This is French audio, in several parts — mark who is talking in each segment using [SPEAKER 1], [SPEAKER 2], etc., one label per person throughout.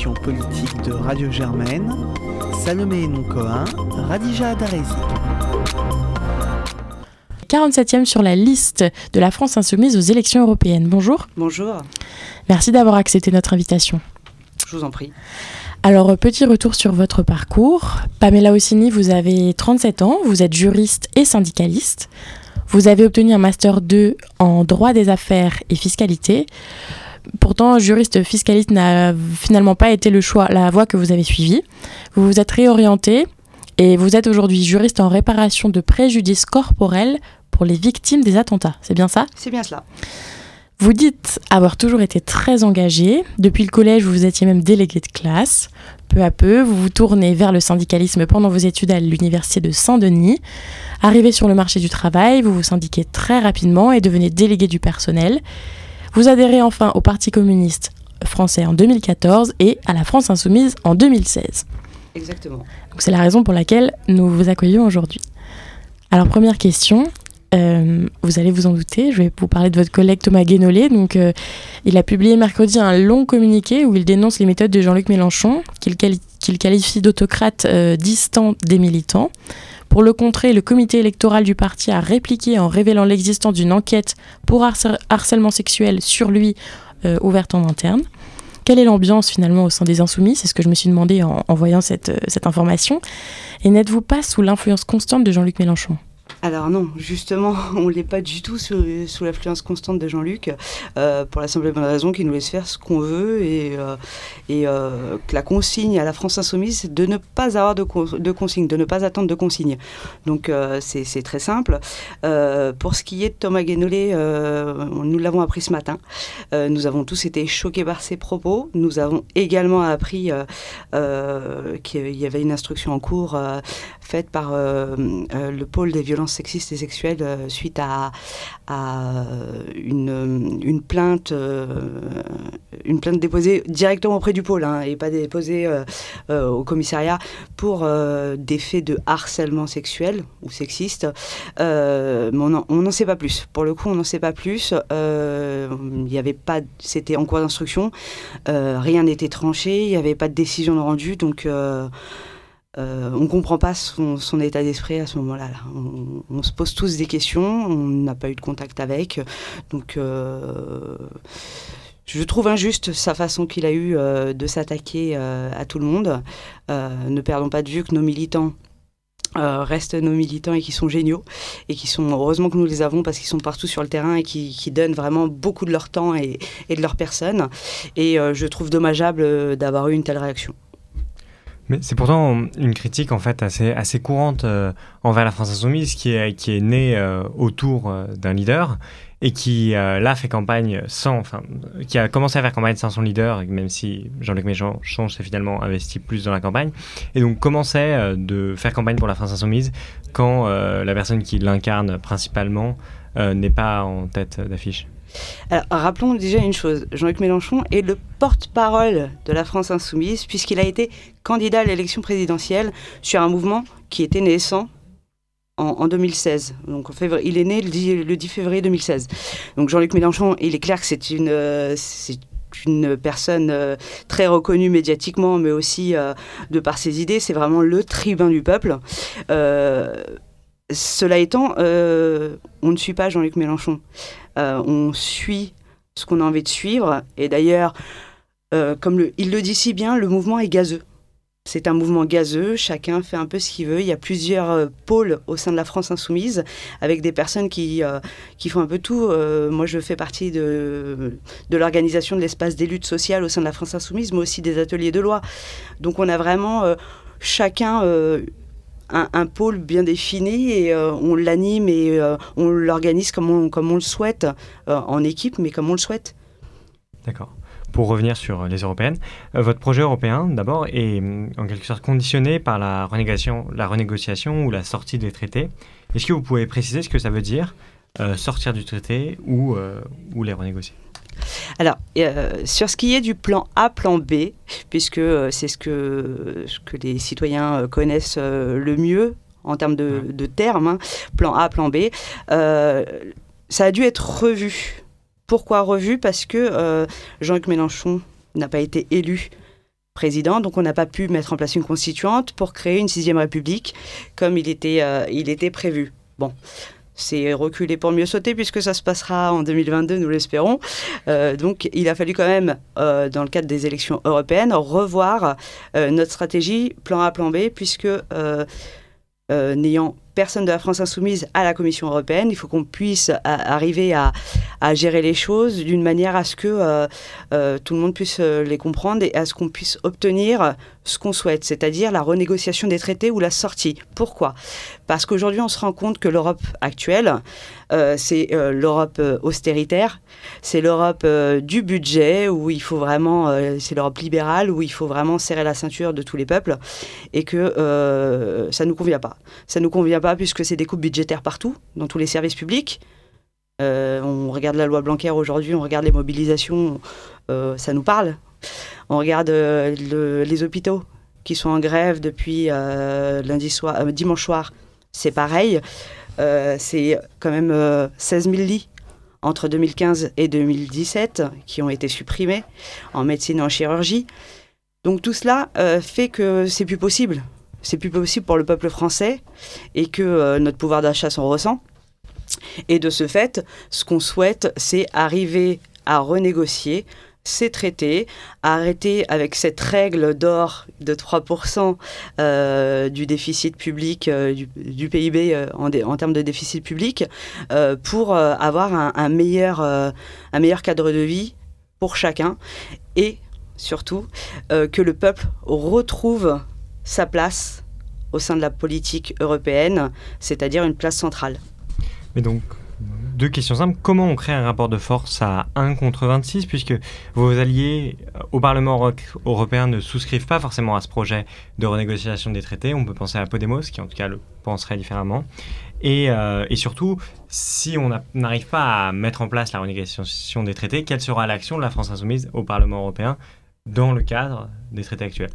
[SPEAKER 1] l'émission politique de Radio Germaine, Salomé Noncoin, Radija Adarezi.
[SPEAKER 2] 47e sur la liste de la France insoumise aux élections européennes. Bonjour.
[SPEAKER 3] Bonjour.
[SPEAKER 2] Merci d'avoir accepté notre invitation.
[SPEAKER 3] Je vous en prie.
[SPEAKER 2] Alors, petit retour sur votre parcours. Pamela Ossini, vous avez 37 ans, vous êtes juriste et syndicaliste. Vous avez obtenu un master 2 en droit des affaires et fiscalité. Pourtant, juriste fiscaliste n'a finalement pas été le choix, la voie que vous avez suivie. Vous vous êtes réorienté et vous êtes aujourd'hui juriste en réparation de préjudices corporels pour les victimes des attentats. C'est bien ça?
[SPEAKER 3] C'est bien cela.
[SPEAKER 2] Vous dites avoir toujours été très engagé. Depuis le collège, vous étiez même délégué de classe. Peu à peu, vous vous tournez vers le syndicalisme pendant vos études à l'université de Saint-Denis. Arrivé sur le marché du travail, vous vous syndiquez très rapidement et devenez délégué du personnel. Vous adhérez enfin au Parti communiste français en 2014 et à la France insoumise en 2016.
[SPEAKER 3] Exactement.
[SPEAKER 2] C'est la raison pour laquelle nous vous accueillons aujourd'hui. Alors première question, euh, vous allez vous en douter, je vais vous parler de votre collègue Thomas Guénolé. Donc, euh, il a publié mercredi un long communiqué où il dénonce les méthodes de Jean-Luc Mélenchon, qu'il qualifie d'autocrate euh, distant des militants. Pour le contrer, le comité électoral du parti a répliqué en révélant l'existence d'une enquête pour harcèlement sexuel sur lui ouverte en interne. Quelle est l'ambiance finalement au sein des Insoumis? C'est ce que je me suis demandé en, voyant cette, cette information. Et n'êtes-vous pas sous l'influence constante de Jean-Luc Mélenchon?
[SPEAKER 3] Alors non, justement, on ne l'est pas du tout sous, sous l'influence constante de Jean-Luc, euh, pour la simple et bonne raison qu'il nous laisse faire ce qu'on veut et, euh, euh, que la consigne à la France Insoumise, c'est de ne pas avoir de, de consigne, de ne pas attendre de consigne. Donc c'est très simple. pour ce qui est de Thomas Guénolé, nous l'avons appris ce matin. nous avons tous été choqués par ses propos. Nous avons également appris qu'il y avait une instruction en cours faite par le pôle des violences sexistes et sexuelles euh, suite à, une, une, plainte, euh, une plainte déposée directement auprès du pôle hein, et pas déposée euh, au commissariat pour des faits de harcèlement sexuel ou sexiste. mais on n'en sait pas plus. Pour le coup, on n'en sait pas plus. Il avait pas, c'était en cours d'instruction. rien n'était tranché. Il n'y avait pas de décision de. Donc euh, on ne comprend pas son, état d'esprit à ce moment-là. On, se pose tous des questions, on n'a pas eu de contact avec. Donc, euh, je trouve injuste sa façon qu'il a eu euh, de s'attaquer à tout le monde. ne perdons pas de vue que nos militants restent nos militants et qui sont géniaux et qui sont heureusement que nous les avons parce qu'ils sont partout sur le terrain et qui, donnent vraiment beaucoup de leur temps et de leur personne. Et je trouve dommageable d'avoir eu une telle réaction.
[SPEAKER 4] Mais c'est pourtant une critique en fait assez, assez courante euh, envers la France insoumise qui est, qui est née euh, autour euh, d'un leader et qui là fait campagne sans, enfin, qui a commencé à faire campagne sans son leader, même si Jean-Luc Mélenchon s'est finalement investi plus dans la campagne, et donc commençait de faire campagne pour la France insoumise quand la personne qui l'incarne principalement n'est pas en tête d'affiche.
[SPEAKER 3] Alors, rappelons déjà une chose, Jean-Luc Mélenchon est le porte-parole de la France insoumise puisqu'il a été candidat à l'élection présidentielle sur un mouvement qui était naissant en, 2016. Donc il est né le 10, février 2016. Donc Jean-Luc Mélenchon, il est clair que c'est une, euh, personne euh, très reconnue médiatiquement, mais aussi euh, de par ses idées. C'est vraiment le tribun du peuple. Cela étant, on ne suit pas Jean-Luc Mélenchon. Euh, on suit ce qu'on a envie de suivre. Et d'ailleurs, euh, comme il le dit si bien, le mouvement est gazeux. C'est un mouvement gazeux, chacun fait un peu ce qu'il veut. Il y a plusieurs euh, pôles au sein de la France insoumise, avec des personnes qui, qui font un peu tout. moi, je fais partie de, de l'organisation de l'espace des luttes sociales au sein de la France insoumise, mais aussi des ateliers de loi. Donc on a vraiment chacun un, pôle bien défini et euh, on l'anime et euh, on l'organise comme on, comme on le souhaite, euh, en équipe, mais comme on le souhaite.
[SPEAKER 4] D'accord. Pour revenir sur les européennes, votre projet européen, d'abord, est en quelque sorte conditionné par la renégociation, la renégociation ou la sortie des traités. Est-ce que vous pouvez préciser ce que ça veut dire, sortir du traité ou, ou les renégocier?
[SPEAKER 3] Alors, euh, sur ce qui est du plan A, plan B, puisque euh, c'est ce que, ce que les citoyens euh, connaissent le mieux en termes de, termes, hein, plan A, plan B, ça a dû être revu. Pourquoi revu? Parce que Jean-Luc Mélenchon n'a pas été élu président, donc on n'a pas pu mettre en place une constituante pour créer une sixième république comme il était, il était prévu. Bon, c'est reculé pour mieux sauter puisque ça se passera en 2022, nous l'espérons. Euh, donc il a fallu quand même, euh, dans le cadre des élections européennes, revoir euh, notre stratégie plan A, plan B, puisque n'ayant personne de la France insoumise à la Commission européenne. Il faut qu'on puisse arriver à, gérer les choses d'une manière à ce que tout le monde puisse les comprendre et à ce qu'on puisse obtenir ce qu'on souhaite, c'est-à-dire la renégociation des traités ou la sortie. Pourquoi? Parce qu'aujourd'hui, on se rend compte que l'Europe actuelle, c'est l'Europe austéritaire, c'est l'Europe du budget, où il faut vraiment, c'est l'Europe libérale, où il faut vraiment serrer la ceinture de tous les peuples, et que ça ne nous convient pas. Ça nous convient pas puisque c'est des coupes budgétaires partout, dans tous les services publics. Euh, on regarde la loi Blanquer aujourd'hui, on regarde les mobilisations, euh, ça nous parle. On regarde euh, les hôpitaux qui sont en grève depuis lundi soir, dimanche soir, c'est pareil. c'est quand même 16 000 lits entre 2015 et 2017 qui ont été supprimés en médecine et en chirurgie. Donc tout cela fait que c'est plus possible c'est plus possible pour le peuple français et que notre pouvoir d'achat s'en ressent. Et de ce fait, ce qu'on souhaite, c'est arriver à renégocier ces traités, arrêter avec cette règle d'or de 3% euh, du déficit public, euh, du, PIB en, en, termes de déficit public, pour avoir un, un meilleur, un meilleur cadre de vie pour chacun et surtout que le peuple retrouve sa place au sein de la politique européenne, c'est-à-dire une place centrale.
[SPEAKER 4] Mais donc, deux questions simples. Comment on crée un rapport de force à 1 contre 26, puisque vos alliés au Parlement européen ne souscrivent pas forcément à ce projet de renégociation des traités On peut penser à Podemos, qui en tout cas le penserait différemment. Et, euh, surtout, si on n'arrive pas à mettre en place la renégociation des traités, quelle sera l'action de la France insoumise au Parlement européen dans le cadre des traités actuels?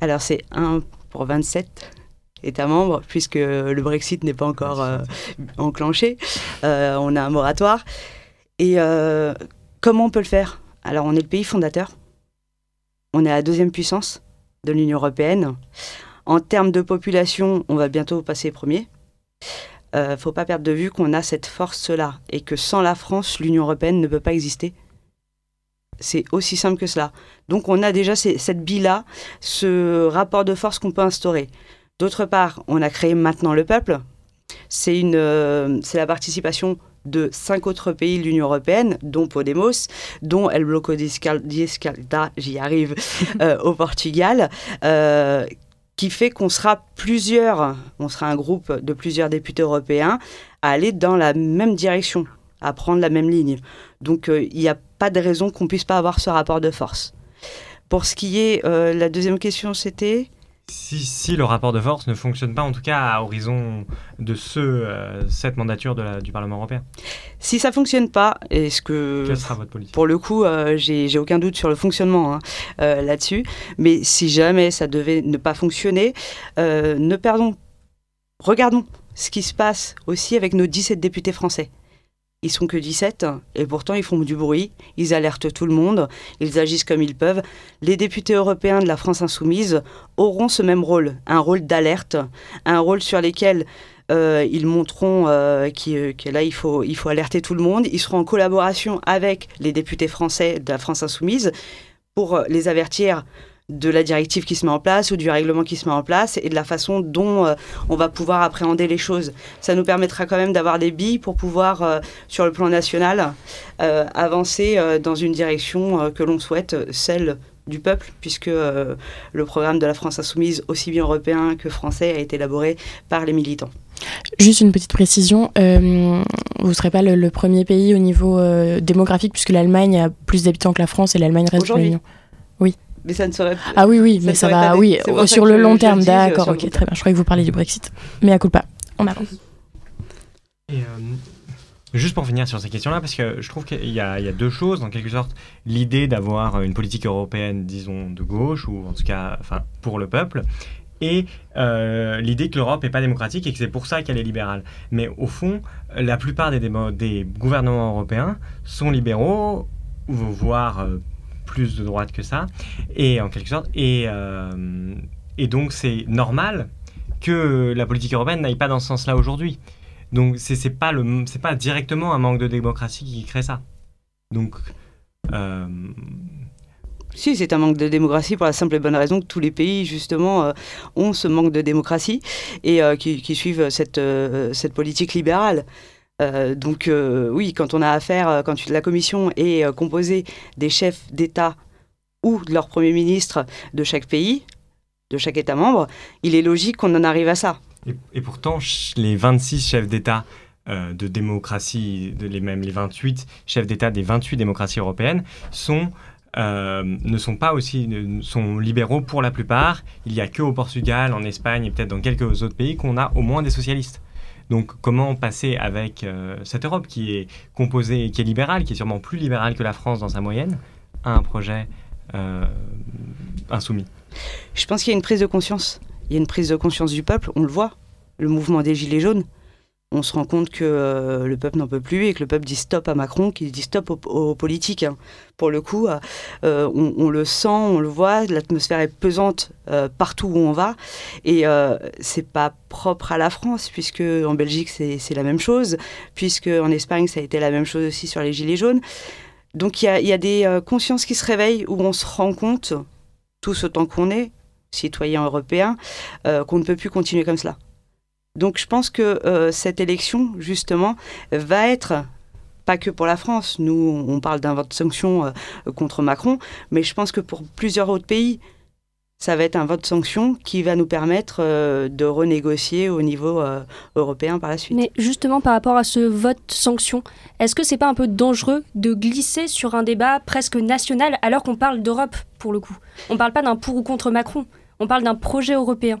[SPEAKER 3] Alors c'est 1 pour 27 États membres, puisque le Brexit n'est pas encore euh, enclenché. Euh, on a un moratoire. Et euh, comment on peut le faire? Alors on est le pays fondateur. On est la deuxième puissance de l'Union européenne. En termes de population, on va bientôt passer premier. Il ne faut pas perdre de vue qu'on a cette force-là et que sans la France, l'Union européenne ne peut pas exister. C'est aussi simple que cela. Donc on a déjà cette bille-là, ce rapport de force qu'on peut instaurer. D'autre part, on a créé maintenant le peuple. Euh, c'est la participation de cinq autres pays de l'Union européenne, dont Podemos, dont El Bloco Esquerda, j'y arrive, euh, au Portugal, euh, qui fait qu'on sera plusieurs, on sera un groupe de plusieurs députés européens à aller dans la même direction, à prendre la même ligne. Donc il n'y a pas de raison qu'on puisse pas avoir ce rapport de force. Pour ce qui est, la deuxième question, c'était?
[SPEAKER 4] Si, si, le rapport de force ne fonctionne pas, en tout cas à horizon de ce, euh, cette mandature de la, du Parlement européen
[SPEAKER 3] Si ça fonctionne pas, est-ce que...
[SPEAKER 4] Quelle sera votre politique?
[SPEAKER 3] Pour le coup, euh, j'ai aucun doute sur le fonctionnement hein, là-dessus. Mais si jamais ça devait ne pas fonctionner, ne perdons... Regardons ce qui se passe aussi avec nos 17 députés français. Ils sont que 17 et pourtant ils font du bruit, ils alertent tout le monde, ils agissent comme ils peuvent. Les députés européens de la France insoumise auront ce même rôle, un rôle d'alerte, un rôle sur lequel euh, ils montreront euh, que là il faut, il faut alerter tout le monde. Ils seront en collaboration avec les députés français de la France insoumise pour les avertir de la directive qui se met en place ou du règlement qui se met en place et de la façon dont euh, on va pouvoir appréhender les choses. Ça nous permettra quand même d'avoir des billes pour pouvoir, euh, sur le plan national, euh, avancer dans une direction que l'on souhaite, celle du peuple, puisque le programme de la France insoumise, aussi bien européen que français, a été élaboré par les militants.
[SPEAKER 2] Juste une petite précision, vous ne serez pas le, premier pays au niveau démographique, puisque l'Allemagne a plus d'habitants que la France et l'Allemagne reste l'Union.
[SPEAKER 3] Mais ça ne serait
[SPEAKER 2] Ah oui, oui, mais ça va, oui, sur le long terme, d'accord, ok, très bien. Je croyais que vous parliez du Brexit. Mais à coup pas, on avance.
[SPEAKER 4] Et euh, juste pour finir sur ces questions-là, parce que je trouve qu'il y, y, a deux choses, en quelque sorte, l'idée d'avoir une politique européenne, disons, de gauche, ou en tout cas, enfin, pour le peuple, et euh, l'idée que l'Europe n'est pas démocratique et que c'est pour ça qu'elle est libérale. Mais au fond, la plupart des, des gouvernements européens sont libéraux, voire euh, plus de droite que ça, et en quelque sorte. Et, et donc c'est normal que la politique européenne n'aille pas dans ce sens-là aujourd'hui. Donc c'est c'est pas le pas directement un manque de démocratie qui crée ça. Donc euh,
[SPEAKER 3] si, c'est un manque de démocratie pour la simple et bonne raison que tous les pays, justement, euh, ont ce manque de démocratie et euh, qui, suivent cette politique libérale. Donc oui, quand on a affaire, quand la commission est composée des chefs d'État ou de leur Premier ministre de chaque pays, de chaque État membre, il est logique qu'on en arrive à ça.
[SPEAKER 4] Et, pourtant, les 26 chefs d'État euh, de démocratie, les, même les 28 chefs d'État des 28 démocraties européennes, sont, euh, ne sont pas aussi libéraux pour la plupart. Il n'y a que au Portugal, en Espagne et peut-être dans quelques autres pays qu'on a au moins des socialistes. Donc comment passer avec euh, cette Europe qui est composée, qui est libérale, qui est sûrement plus libérale que la France dans sa moyenne, à un projet insoumis?
[SPEAKER 3] Je pense qu'il y a une prise de conscience il y a une prise de conscience du peuple, on le voit, le mouvement des Gilets jaunes. On se rend compte que euh, le peuple n'en peut plus et que le peuple dit stop à Macron, qu'il dit stop aux, politiques. Hein. Pour le coup, euh, euh, on, le sent, on le voit, l'atmosphère est pesante partout où on va. Et c'est pas propre à la France, puisque en Belgique c'est la même chose, puisque en Espagne ça a été la même chose aussi sur les Gilets jaunes. Donc il y a, des consciences qui se réveillent où on se rend compte, tous autant qu'on est, citoyens européens, euh, qu'on ne peut plus continuer comme cela. Donc je pense que euh, cette élection, justement, va être pas que pour la France. Nous, on parle d'un vote de sanction euh, contre Macron, mais je pense que pour plusieurs autres pays, ça va être un vote de sanction qui va nous permettre de renégocier au niveau européen par la suite.
[SPEAKER 5] Mais justement, par rapport à ce vote sanction, est-ce que c'est pas un peu dangereux de glisser sur un débat presque national alors qu'on parle d'Europe pour le coup? On parle pas d'un pour ou contre Macron on parle d'un projet européen.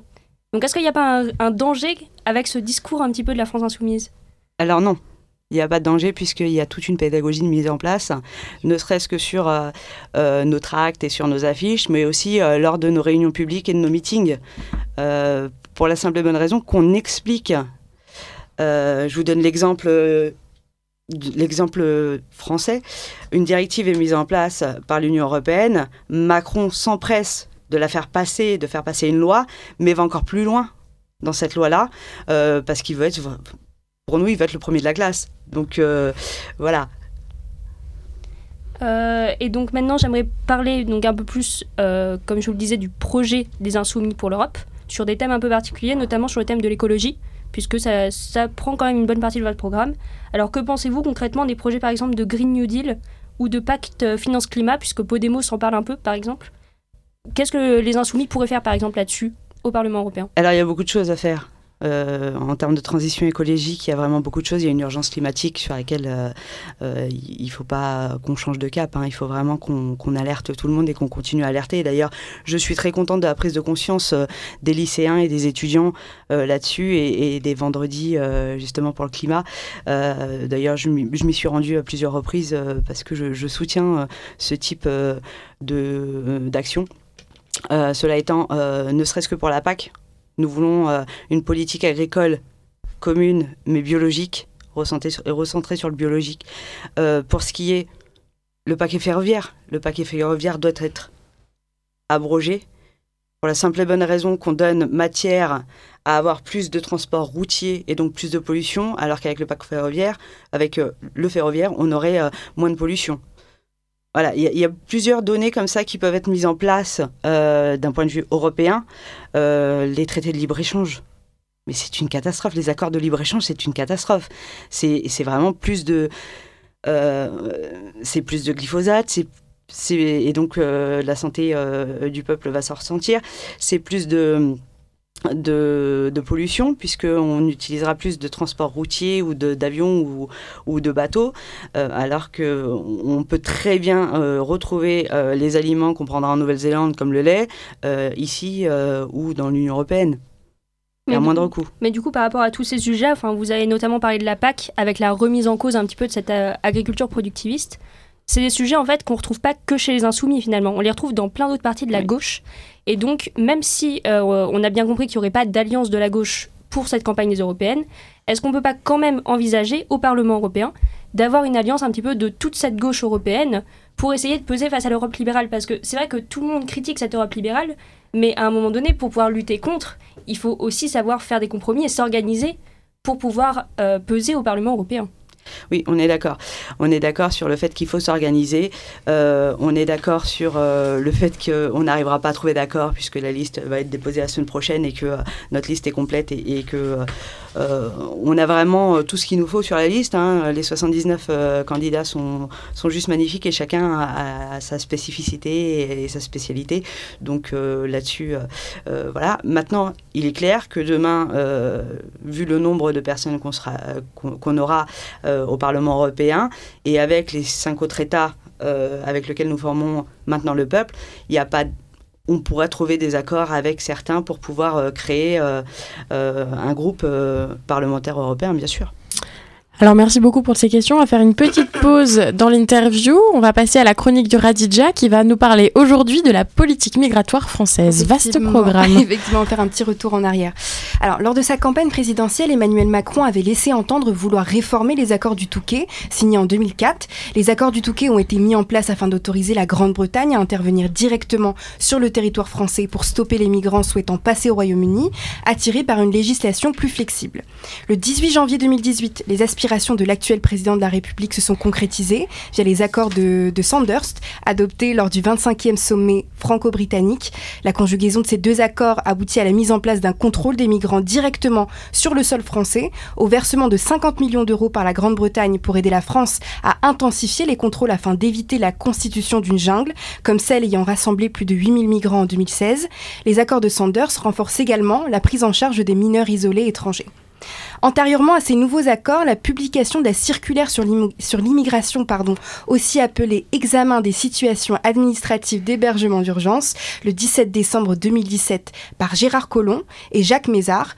[SPEAKER 5] Donc est-ce qu'il n'y a pas un, danger avec ce discours un petit peu de la France insoumise?
[SPEAKER 3] Alors non, il n'y a pas de danger puisqu'il y a toute une pédagogie mise en place, ne serait-ce que sur euh, euh, nos tracts et sur nos affiches, mais aussi euh, lors de nos réunions publiques et de nos meetings, pour la simple et bonne raison qu'on explique. je vous donne l'exemple l'exemple français. Une directive est mise en place par l'Union européenne. Macron s'empresse de la faire passer, de faire passer une loi, mais va encore plus loin dans cette loi-là, euh, parce qu'il veut être, pour nous, il veut être le premier de la classe. Donc euh, voilà.
[SPEAKER 5] Euh, et donc maintenant, j'aimerais parler donc un peu plus, comme je vous le disais, du projet des Insoumis pour l'Europe, sur des thèmes un peu particuliers, notamment sur le thème de l'écologie, puisque ça, ça, prend quand même une bonne partie de votre programme. Alors que pensez-vous concrètement des projets, par exemple, de Green New Deal ou de pacte finance-climat, puisque Podemos en parle un peu, par exemple? Qu'est-ce que les insoumis pourraient faire, par exemple, là-dessus, au Parlement européen?
[SPEAKER 3] Alors, il y a beaucoup de choses à faire. Euh, en termes de transition écologique, il y a vraiment beaucoup de choses. Il y a une urgence climatique sur laquelle euh, euh, il ne faut pas qu'on change de cap. Hein. Il faut vraiment qu'on alerte tout le monde et qu'on continue à alerter. D'ailleurs, je suis très contente de la prise de conscience des lycéens et des étudiants là-dessus et, des vendredis justement pour le climat. D'ailleurs, je m'y suis rendue à plusieurs reprises parce que je, je soutiens ce type d'action. Euh, cela étant, euh, ne serait-ce que pour la PAC, nous voulons euh, une politique agricole commune mais biologique, recentrée sur, le biologique. pour ce qui est le paquet ferroviaire, le paquet ferroviaire doit être abrogé pour la simple et bonne raison qu'on donne matière à avoir plus de transport routier et donc plus de pollution, alors qu'avec le paquet ferroviaire, avec le ferroviaire, on aurait moins de pollution. Voilà, il y, a plusieurs données comme ça qui peuvent être mises en place euh, d'un point de vue européen. Euh, les traités de libre-échange, mais c'est une catastrophe. Les accords de libre-échange, c'est une catastrophe. C'est vraiment plus de... Euh, c'est plus de glyphosate, et donc la santé du peuple va s'en ressentir. C'est plus de de, de pollution, puisqu'on utilisera plus de transport routier ou d'avions ou, ou, de bateaux, euh, alors qu'on peut très bien euh, retrouver euh, les aliments qu'on prendra en Nouvelle-Zélande, comme le lait, ici ou dans l'Union européenne. à moindre coût.
[SPEAKER 5] Mais du coup, par rapport à tous ces sujets, enfin, vous avez notamment parlé de la PAC avec la remise en cause un petit peu de cette agriculture productiviste. C'est des sujets en fait qu'on retrouve pas que chez les insoumis finalement. On les retrouve dans plein d'autres parties de la gauche. Et donc, même si euh, on a bien compris qu'il n'y aurait pas d'alliance de la gauche pour cette campagne des européennes, est-ce qu'on ne peut pas quand même envisager au Parlement européen d'avoir une alliance un petit peu de toute cette gauche européenne pour essayer de peser face à l'Europe libérale? Parce que c'est vrai que tout le monde critique cette Europe libérale, mais à un moment donné, pour pouvoir lutter contre, il faut aussi savoir faire des compromis et s'organiser pour pouvoir euh, peser au Parlement européen.
[SPEAKER 3] Oui, on est d'accord. On est d'accord sur le fait qu'il faut s'organiser. Euh, on est d'accord sur euh, le fait qu'on n'arrivera pas à trouver d'accord puisque la liste va être déposée la semaine prochaine et que euh, notre liste est complète et, et que on a vraiment tout ce qu'il nous faut sur la liste. Hein. Les 79 candidats sont, sont juste magnifiques et chacun a, sa spécificité et, sa spécialité. Donc là-dessus, voilà. Maintenant, il est clair que demain, vu le nombre de personnes qu'on aura euh, au Parlement européen et avec les cinq autres États euh, avec lesquels nous formons maintenant le peuple, il n'y a pas on pourrait trouver des accords avec certains pour pouvoir euh, créer un groupe parlementaire européen, bien sûr.
[SPEAKER 2] Alors merci beaucoup pour ces questions. On va faire une petite pause dans l'interview. On va passer à la chronique du Radija qui va nous parler aujourd'hui de la politique migratoire française. Vaste programme.
[SPEAKER 6] Effectivement, on va faire un petit retour en arrière. Alors, lors de sa campagne présidentielle, Emmanuel Macron avait laissé entendre vouloir réformer les accords du Touquet, signés en 2004. Les accords du Touquet ont été mis en place afin d'autoriser la Grande-Bretagne à intervenir directement sur le territoire français pour stopper les migrants souhaitant passer au Royaume-Uni, attirés par une législation plus flexible. Le 18 janvier 2018, les aspirations de l'actuel président de la République se sont concrétisées via les accords de, Sandhurst, adoptés lors du 25e sommet franco-britannique. La conjugaison de ces deux accords aboutit à la mise en place d'un contrôle des migrants directement sur le sol français, au versement de 50 millions d'euros par la Grande-Bretagne pour aider la France à intensifier les contrôles afin d'éviter la constitution d'une jungle, comme celle ayant rassemblé plus de 8000 migrants en 2016. Les accords de Sandhurst renforcent également la prise en charge des mineurs isolés étrangers. Antérieurement à ces nouveaux accords, la publication de la circulaire sur l'immigration, pardon, aussi appelée examen des situations administratives d'hébergement d'urgence, le 17 décembre 2017 par Gérard Collomb et Jacques Mézard,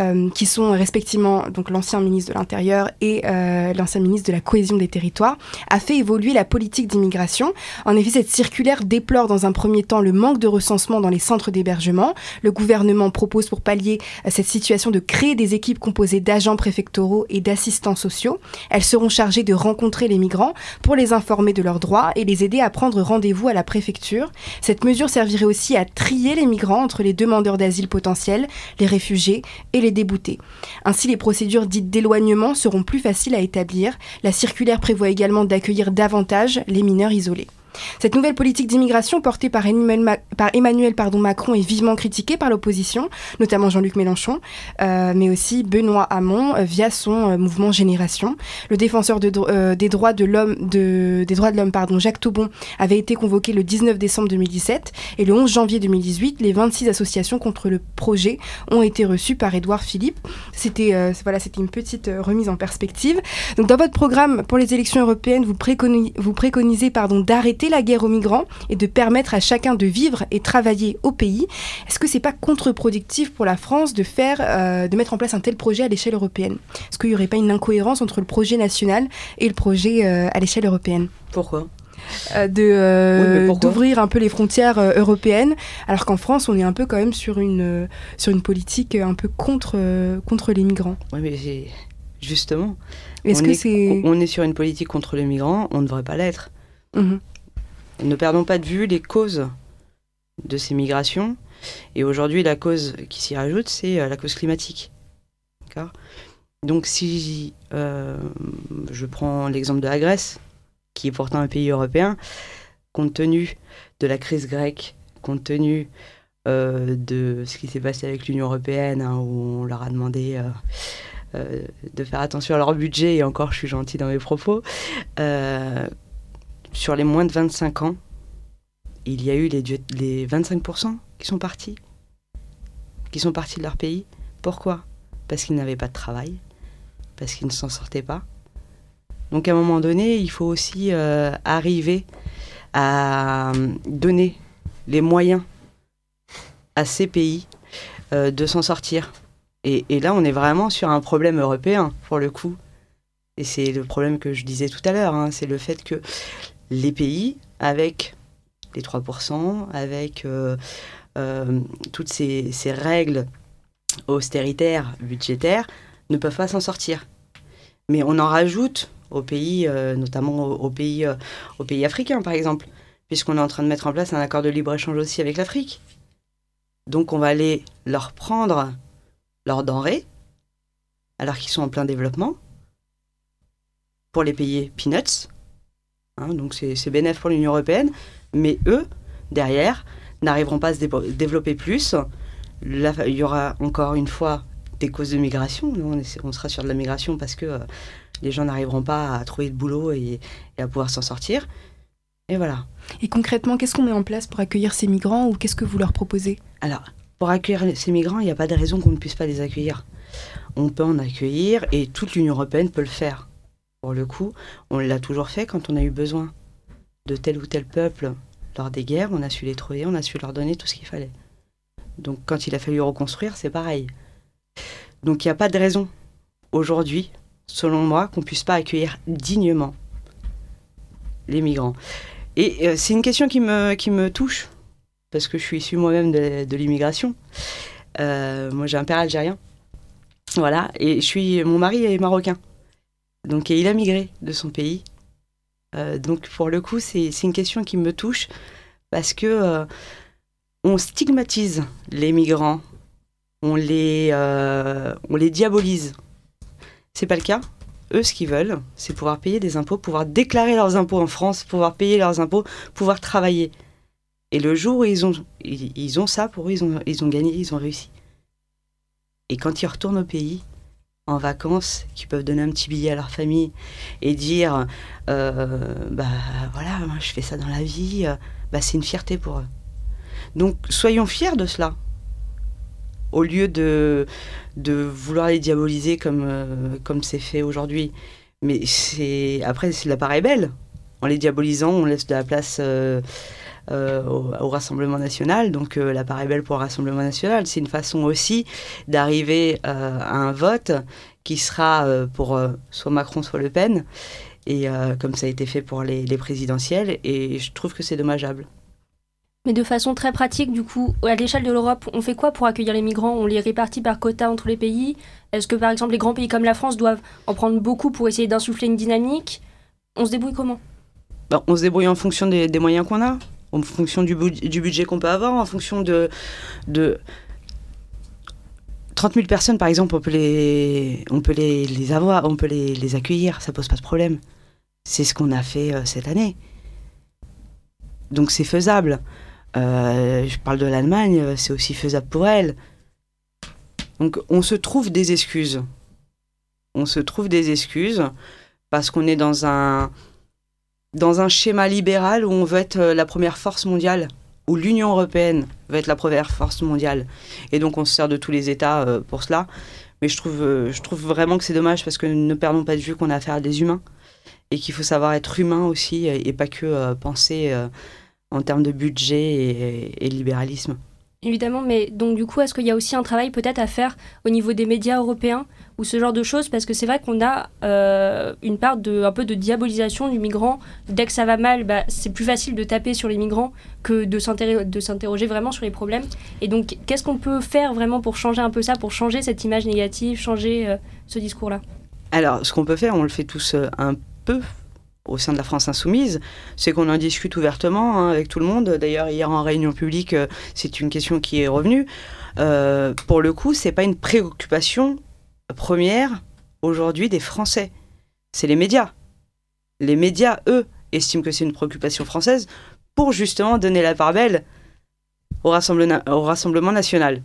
[SPEAKER 6] euh, qui sont respectivement donc l'ancien ministre de l'Intérieur et euh, l'ancien ministre de la Cohésion des Territoires, a fait évoluer la politique d'immigration. En effet, cette circulaire déplore dans un premier temps le manque de recensement dans les centres d'hébergement. Le gouvernement propose pour pallier euh, cette situation de créer des équipes composées d'agents préfectoraux et d'assistants sociaux. Elles seront chargées de rencontrer les migrants pour les informer de leurs droits et les aider à prendre rendez-vous à la préfecture. Cette mesure servirait aussi à trier les migrants entre les demandeurs d'asile potentiels, les réfugiés et les déboutés. Ainsi, les procédures dites d'éloignement seront plus faciles à établir. La circulaire prévoit également d'accueillir davantage les mineurs isolés. Cette nouvelle politique d'immigration portée par Emmanuel, Macron est vivement critiquée par l'opposition, notamment Jean-Luc Mélenchon, euh, mais aussi Benoît Hamon euh, via son euh, mouvement Génération. Le défenseur des droits de l'homme, des droits de l'homme, pardon, Jacques Toubon, avait été convoqué le 19 décembre 2017 et le 11 janvier 2018, les 26 associations contre le projet ont été reçues par Édouard Philippe. C'était voilà, c'était une petite remise en perspective. Donc dans votre programme pour les élections européennes, vous préconisez, vous préconisez pardon d'arrêter la guerre aux migrants et de permettre à chacun de vivre et travailler au pays. Est-ce que c'est pas contre-productif pour la France de faire, euh, de mettre en place un tel projet à l'échelle européenne? Est-ce qu'il n'y aurait pas une incohérence entre le projet national et le projet euh, à l'échelle européenne?
[SPEAKER 3] Pourquoi?
[SPEAKER 6] Euh, de d'ouvrir un peu les frontières européennes alors qu'en France on est un peu quand même sur une sur une politique un peu contre contre les migrants.
[SPEAKER 3] Oui mais justement est-ce que c'est on est sur une politique contre les migrants, on ne devrait pas l'être. Mmh. Ne perdons pas de vue les causes de ces migrations. Et aujourd'hui, la cause qui s'y rajoute, c'est euh, la cause climatique. Donc si euh, je prends l'exemple de la Grèce, qui est pourtant un pays européen, compte tenu de la crise grecque, compte tenu euh, de ce qui s'est passé avec l'Union européenne, hein, où on leur a demandé de faire attention à leur budget, et encore je suis gentil dans mes propos, sur les moins de 25 ans, il y a eu les, les 25% qui sont partis, qui sont partis de leur pays. Pourquoi? Parce qu'ils n'avaient pas de travail, parce qu'ils ne s'en sortaient pas. Donc à un moment donné, il faut aussi euh, arriver à euh, donner les moyens à ces pays euh, de s'en sortir. Et, et, là, on est vraiment sur un problème européen, pour le coup. Et c'est le problème que je disais tout à l'heure, hein, c'est le fait que les pays, avec les 3%, avec euh, euh, toutes ces, règles austéritaires, budgétaires, ne peuvent pas s'en sortir. Mais on en rajoute aux pays, euh, notamment aux, pays, aux pays africains par exemple, puisqu'on est en train de mettre en place un accord de libre-échange aussi avec l'Afrique. Donc on va aller leur prendre leurs denrées, alors qu'ils sont en plein développement, pour les payer peanuts. Hein, donc c'est bénéfique pour l'Union européenne, mais eux, derrière, n'arriveront pas à se développer plus. il y aura encore une fois des causes de migration. Nous, on, sera sur de la migration parce que euh, les gens n'arriveront pas à trouver le boulot et, à pouvoir s'en sortir. Et voilà.
[SPEAKER 6] Et concrètement, qu'est-ce qu'on met en place pour accueillir ces migrants ou qu'est-ce que vous leur proposez?
[SPEAKER 3] Alors, pour accueillir ces migrants, il n'y a pas de raison qu'on ne puisse pas les accueillir. On peut en accueillir et toute l'Union européenne peut le faire. Pour le coup, on l'a toujours fait quand on a eu besoin de tel ou tel peuple lors des guerres, on a su les trouver, on a su leur donner tout ce qu'il fallait. Donc quand il a fallu reconstruire, c'est pareil. Donc il n'y a pas de raison aujourd'hui, selon moi, qu'on puisse pas accueillir dignement les migrants. Et euh, c'est une question qui me, qui me touche, parce que je suis issue moi-même de, l'immigration. Euh, moi j'ai un père algérien. Voilà, et je suis, mon mari est marocain. Donc il a migré de son pays. Euh, donc pour le coup, c'est une question qui me touche parce que on stigmatise les migrants on les, euh, on les diabolise. C'est pas le cas. Eux, ce qu'ils veulent, c'est pouvoir payer des impôts, pouvoir déclarer leurs impôts en France, pouvoir payer leurs impôts, pouvoir travailler. Et le jour où ils ont, ça, pour eux, ils ont gagné, ils ont réussi. Et quand ils retournent au pays, en vacances, qu'ils peuvent donner un petit billet à leur famille et dire euh, bah voilà, moi je fais ça dans la vie, euh, bah c'est une fierté pour eux. Donc soyons fiers de cela au lieu de, de vouloir les diaboliser comme euh, comme c'est fait aujourd'hui. Mais c'est après, la part est belle. En les diabolisant, on laisse de la place euh, au, Rassemblement national. Donc la part est belle pour le Rassemblement national. C'est une façon aussi d'arriver à un vote qui sera pour soit Macron, soit Le Pen. Et comme ça a été fait pour les présidentielles. Et je trouve que c'est dommageable.
[SPEAKER 5] Mais de façon très pratique, du coup, à l'échelle de l'Europe, on fait quoi pour accueillir les migrants? On les répartit par quota entre les pays? Est-ce que, par exemple, les grands pays comme la France doivent en prendre beaucoup pour essayer d'insuffler une dynamique? On se débrouille comment?
[SPEAKER 3] Ben, On se débrouille en fonction des, moyens qu'on a, en fonction du, budget qu'on peut avoir, en fonction de, de... 30 000 personnes, par exemple, on peut les, avoir, on peut les, les accueillir, ça pose pas de problème. C'est ce qu'on a fait euh, cette année. Donc c'est faisable. Euh, je parle de l'Allemagne, euh, c'est aussi faisable pour elle. Donc on se trouve des excuses. On se trouve des excuses parce qu'on est dans un, dans un schéma libéral où on veut être euh, la première force mondiale, où l'Union européenne veut être la première force mondiale. Et donc on se sert de tous les États pour cela. Mais je trouve, je trouve vraiment que c'est dommage parce que ne perdons pas de vue qu'on a affaire à des humains et qu'il faut savoir être humain aussi et pas que penser en termes de budget et, libéralisme.
[SPEAKER 5] Évidemment, mais donc du coup, est-ce qu'il y a aussi un travail peut-être à faire au niveau des médias européens ou ce genre de choses? Parce que c'est vrai qu'on a euh, une part de un peu de diabolisation du migrant. Dès que ça va mal, bah, c'est plus facile de taper sur les migrants que de s'interroger vraiment sur les problèmes. Et donc, qu'est-ce qu'on peut faire vraiment pour changer un peu ça, pour changer cette image négative, changer euh, ce discours-là?
[SPEAKER 3] Alors, ce qu'on peut faire, on le fait tous euh, un peu au sein de la France insoumise, c'est qu'on en discute ouvertement hein, avec tout le monde. D'ailleurs, hier en réunion publique, euh, c'est une question qui est revenue. Euh, pour le coup, c'est pas une préoccupation première aujourd'hui des Français. C'est les médias. Les médias, eux, estiment que c'est une préoccupation française pour justement donner la part belle au, Rassemblement national.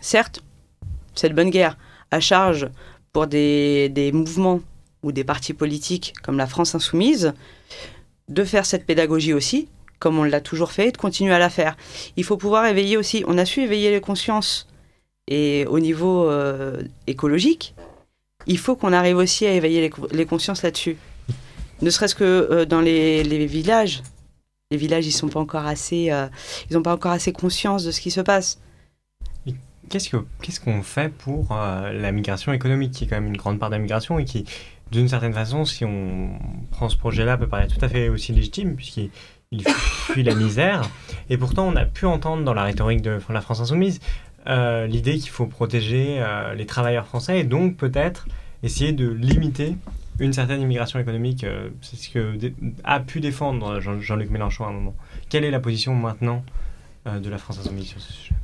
[SPEAKER 3] Certes, c'est de bonne guerre. À charge pour des mouvements ou des partis politiques comme la France insoumise de faire cette pédagogie aussi, comme on l'a toujours fait, et de continuer à la faire. Il faut pouvoir éveiller aussi, on a su éveiller les consciences, et au niveau euh, écologique, il faut qu'on arrive aussi à éveiller les, consciences là-dessus. Ne serait-ce que euh, dans les, villages, les villages, ils sont pas encore assez, euh, ils n'ont pas encore assez conscience de ce qui se passe.
[SPEAKER 4] Qu'est-ce qu'on fait pour la migration économique, qui est quand même une grande part de la migration et qui d'une certaine façon, si on prend ce projet-là, peut paraître tout à fait aussi légitime, puisqu'il fuit la misère. Et pourtant, on a pu entendre dans la rhétorique de la France Insoumise euh, l'idée qu'il faut protéger euh, les travailleurs français et donc peut-être essayer de limiter une certaine immigration économique. euh, c'est ce que a pu défendre Jean- Jean-Luc Mélenchon à un moment. Quelle est la position maintenant de la France insoumise sur ce sujet?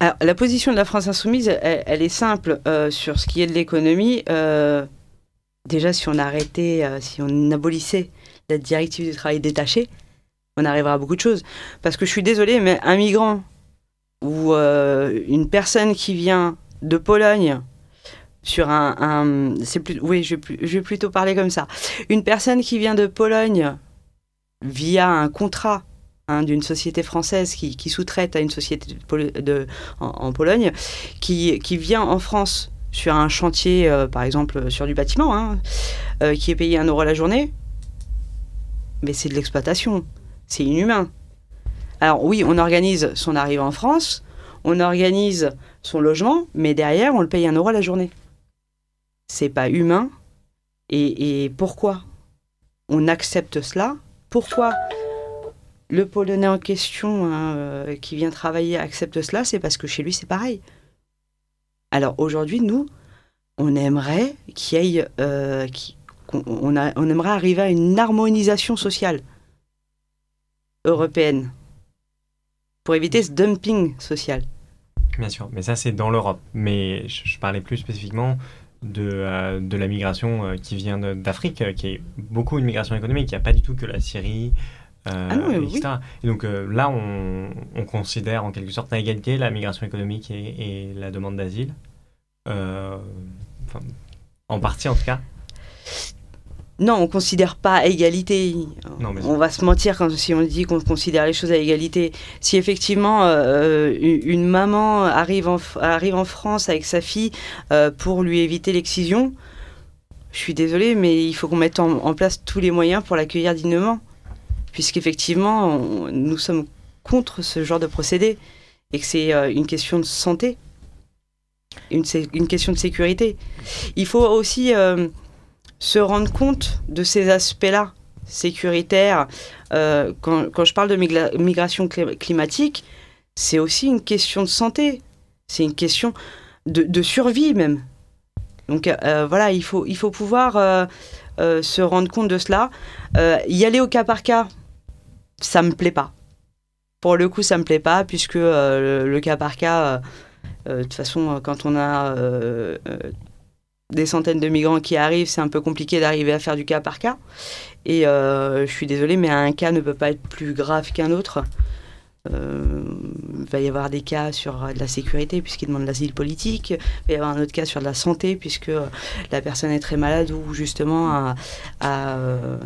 [SPEAKER 3] Alors, la position de la France insoumise, elle, est simple sur ce qui est de l'économie. Déjà, si on arrêtait, euh, si on abolissait la directive du travail détaché, on arrivera à beaucoup de choses. Parce que je suis désolée, mais un migrant ou euh, une personne qui vient de Pologne sur un, c'est plus, oui, je vais, plutôt parler comme ça. Une personne qui vient de Pologne via un contrat hein, d'une société française qui, sous-traite à une société en, Pologne, qui vient en France sur un chantier, euh, par exemple sur du bâtiment, hein, euh, qui est payé un euro la journée, mais c'est de l'exploitation, c'est inhumain. Alors oui, on organise son arrivée en France, on organise son logement, mais derrière, on le paye un euro la journée. C'est pas humain. Et, et pourquoi on accepte cela? Pourquoi le Polonais en question hein, euh, qui vient travailler accepte cela? C'est parce que chez lui, c'est pareil. Alors aujourd'hui, nous, on aimerait qu'il y ait, euh, on, aimerait arriver à une harmonisation sociale européenne pour éviter ce dumping social.
[SPEAKER 4] Bien sûr, mais ça c'est dans l'Europe. Mais je, parlais plus spécifiquement de, euh, la migration euh, qui vient d'Afrique, qui est beaucoup une migration économique. Il n'y a pas du tout que la Syrie, euh,
[SPEAKER 3] Ah non, oui.
[SPEAKER 4] Et donc euh, là, on, on considère en quelque sorte à égalité la migration économique et, et la demande d'asile. Euh, enfin, en partie en tout cas.
[SPEAKER 3] Non, on considère pas à égalité.
[SPEAKER 4] Non, mais-
[SPEAKER 3] on va se mentir quand, si on dit qu'on considère les choses à égalité. Si effectivement euh, une maman arrive en, arrive en France avec sa fille euh, pour lui éviter l'excision, je suis désolée, mais il faut qu'on mette en, en place tous les moyens pour l'accueillir dignement. Puisqu'effectivement, nous sommes contre ce genre de procédé et que c'est euh, une question de santé, une, question de sécurité. Il faut aussi euh, se rendre compte de ces aspects-là sécuritaires. Euh, quand, je parle de migra- migration cli- climatique, c'est aussi une question de santé. C'est une question de, survie même. Donc voilà, il faut, pouvoir se rendre compte de cela. Y aller au cas par cas, ça me plaît pas. Pour le coup, ça me plaît pas, puisque euh, le, cas par cas, euh, euh, de toute façon, quand on a des centaines de migrants qui arrivent, c'est un peu compliqué d'arriver à faire du cas par cas. Et je suis désolée, mais un cas ne peut pas être plus grave qu'un autre. Il va y avoir des cas sur de la sécurité puisqu'ils demandent l'asile politique. Il va y avoir un autre cas sur de la santé puisque la personne est très malade ou justement à, euh,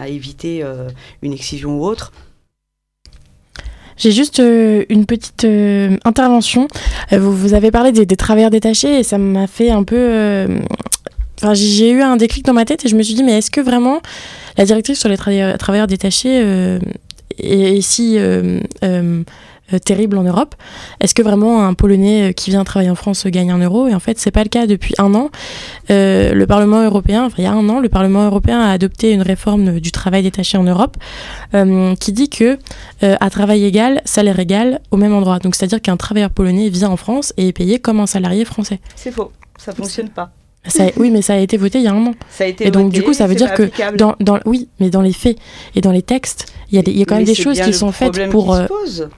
[SPEAKER 3] à éviter euh, une excision ou autre.
[SPEAKER 2] J'ai juste euh, une petite euh, intervention. Vous, vous avez parlé des, des travailleurs détachés et ça m'a fait un peu. Enfin, j'ai- eu un déclic dans ma tête et je me suis dit, mais est-ce que vraiment la directive sur les travailleurs, travailleurs détachés est, si terrible en Europe Est-ce que vraiment un Polonais euh, qui vient travailler en France gagne un euro? Et en fait, c'est pas le cas depuis un an. Euh, le Parlement européen, enfin, il y a un an, le Parlement européen a adopté une réforme du travail détaché en Europe euh, qui dit que euh, à travail égal, salaire égal au même endroit. Donc c'est-à-dire qu'un travailleur polonais vient en France et est payé comme un salarié français.
[SPEAKER 3] C'est faux, ça fonctionne pas.
[SPEAKER 2] Ça, oui, mais ça a été voté il y a un an.
[SPEAKER 3] Ça a été
[SPEAKER 2] Et donc
[SPEAKER 3] voté,
[SPEAKER 2] du coup, ça veut dire que dans, dans, oui, mais dans les faits et dans les textes, il y a, des- il y a quand
[SPEAKER 3] Mais
[SPEAKER 2] même des choses qui sont faites pour.
[SPEAKER 3] qui se
[SPEAKER 2] euh,
[SPEAKER 3] pose.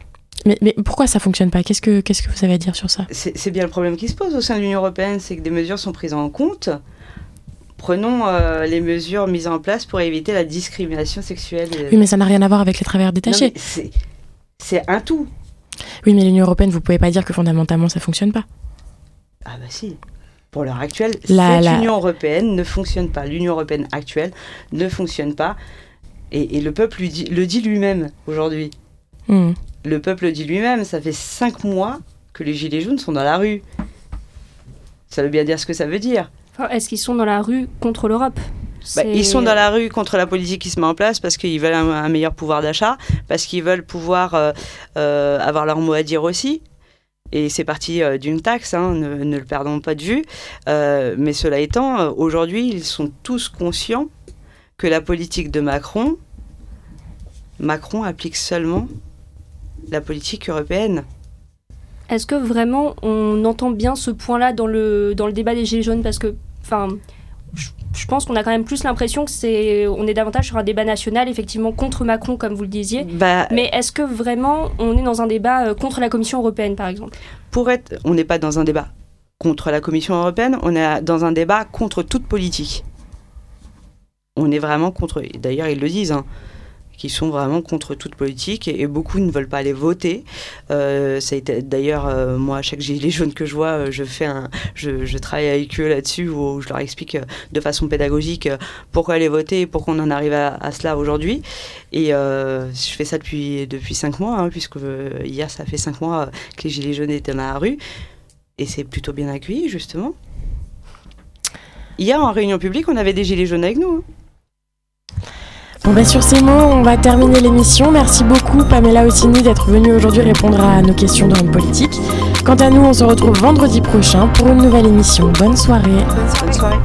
[SPEAKER 2] Mais, mais pourquoi ça fonctionne pas? Qu'est-ce que vous avez à dire sur ça?
[SPEAKER 3] C'est bien le problème qui se pose au sein de l'Union européenne, c'est que des mesures sont prises en compte. Prenons euh, les mesures mises en place pour éviter la discrimination sexuelle.
[SPEAKER 2] Oui, mais ça n'a rien à voir avec les travailleurs détachés.
[SPEAKER 3] c'est- un tout.
[SPEAKER 2] Oui, mais l'Union européenne, vous pouvez pas dire que fondamentalement ça fonctionne pas.
[SPEAKER 3] Ah bah si. Pour l'heure actuelle, cette
[SPEAKER 2] la-
[SPEAKER 3] Union européenne ne fonctionne pas. L'Union européenne actuelle ne fonctionne pas. Et, et le peuple lui dit- le dit lui-même aujourd'hui.
[SPEAKER 2] Hmm.
[SPEAKER 3] Le peuple le dit lui-même. Ça fait cinq mois que les Gilets jaunes sont dans la rue. Ça veut bien dire ce que ça veut dire.
[SPEAKER 5] Enfin, Est-ce qu'ils sont dans la rue contre l'Europe?
[SPEAKER 3] Bah, ils sont dans la rue contre la politique qui se met en place parce qu'ils veulent un, un meilleur pouvoir d'achat, parce qu'ils veulent pouvoir euh, euh, avoir leur mot à dire aussi. Et c'est parti euh, d'une taxe, hein, ne, ne le perdons pas de vue. Mais cela étant, aujourd'hui, ils sont tous conscients que la politique de Macron, Macron applique seulement la politique européenne.
[SPEAKER 5] Est-ce que vraiment on entend bien ce point-là dans le, dans le débat des Gilets jaunes? Parce que, enfin, je, pense qu'on a quand même plus l'impression que c'est, on est davantage sur un débat national, effectivement, contre Macron, comme vous le disiez.
[SPEAKER 3] Bah,
[SPEAKER 5] Mais est-ce que vraiment on est dans un débat euh, contre la Commission européenne, par exemple?
[SPEAKER 3] Pour être, on n'est pas dans un débat contre la Commission européenne, on est dans un débat contre toute politique. On est vraiment contre. D'ailleurs, ils le disent. Hein, qui sont vraiment contre toute politique et, beaucoup ne veulent pas aller voter. Euh, D'ailleurs, euh, moi, à chaque gilet jaune que je vois, euh, je fais un, je, travaille avec eux là-dessus où je leur explique euh, de façon pédagogique pourquoi aller voter et pourquoi on en arrive à, cela aujourd'hui. Et je fais ça depuis depuis cinq mois, hein, puisque hier ça fait cinq mois que les gilets jaunes étaient dans la rue et c'est plutôt bien accueilli justement. Hier en réunion publique, on avait des gilets jaunes avec nous. hein.
[SPEAKER 2] Bah sur ces mots, on va terminer l'émission. Merci beaucoup Pamela Ossini d'être venue aujourd'hui répondre à nos questions le politique. Quant à nous, on se retrouve vendredi prochain pour une nouvelle émission. Bonne soirée.
[SPEAKER 3] Bonne soirée.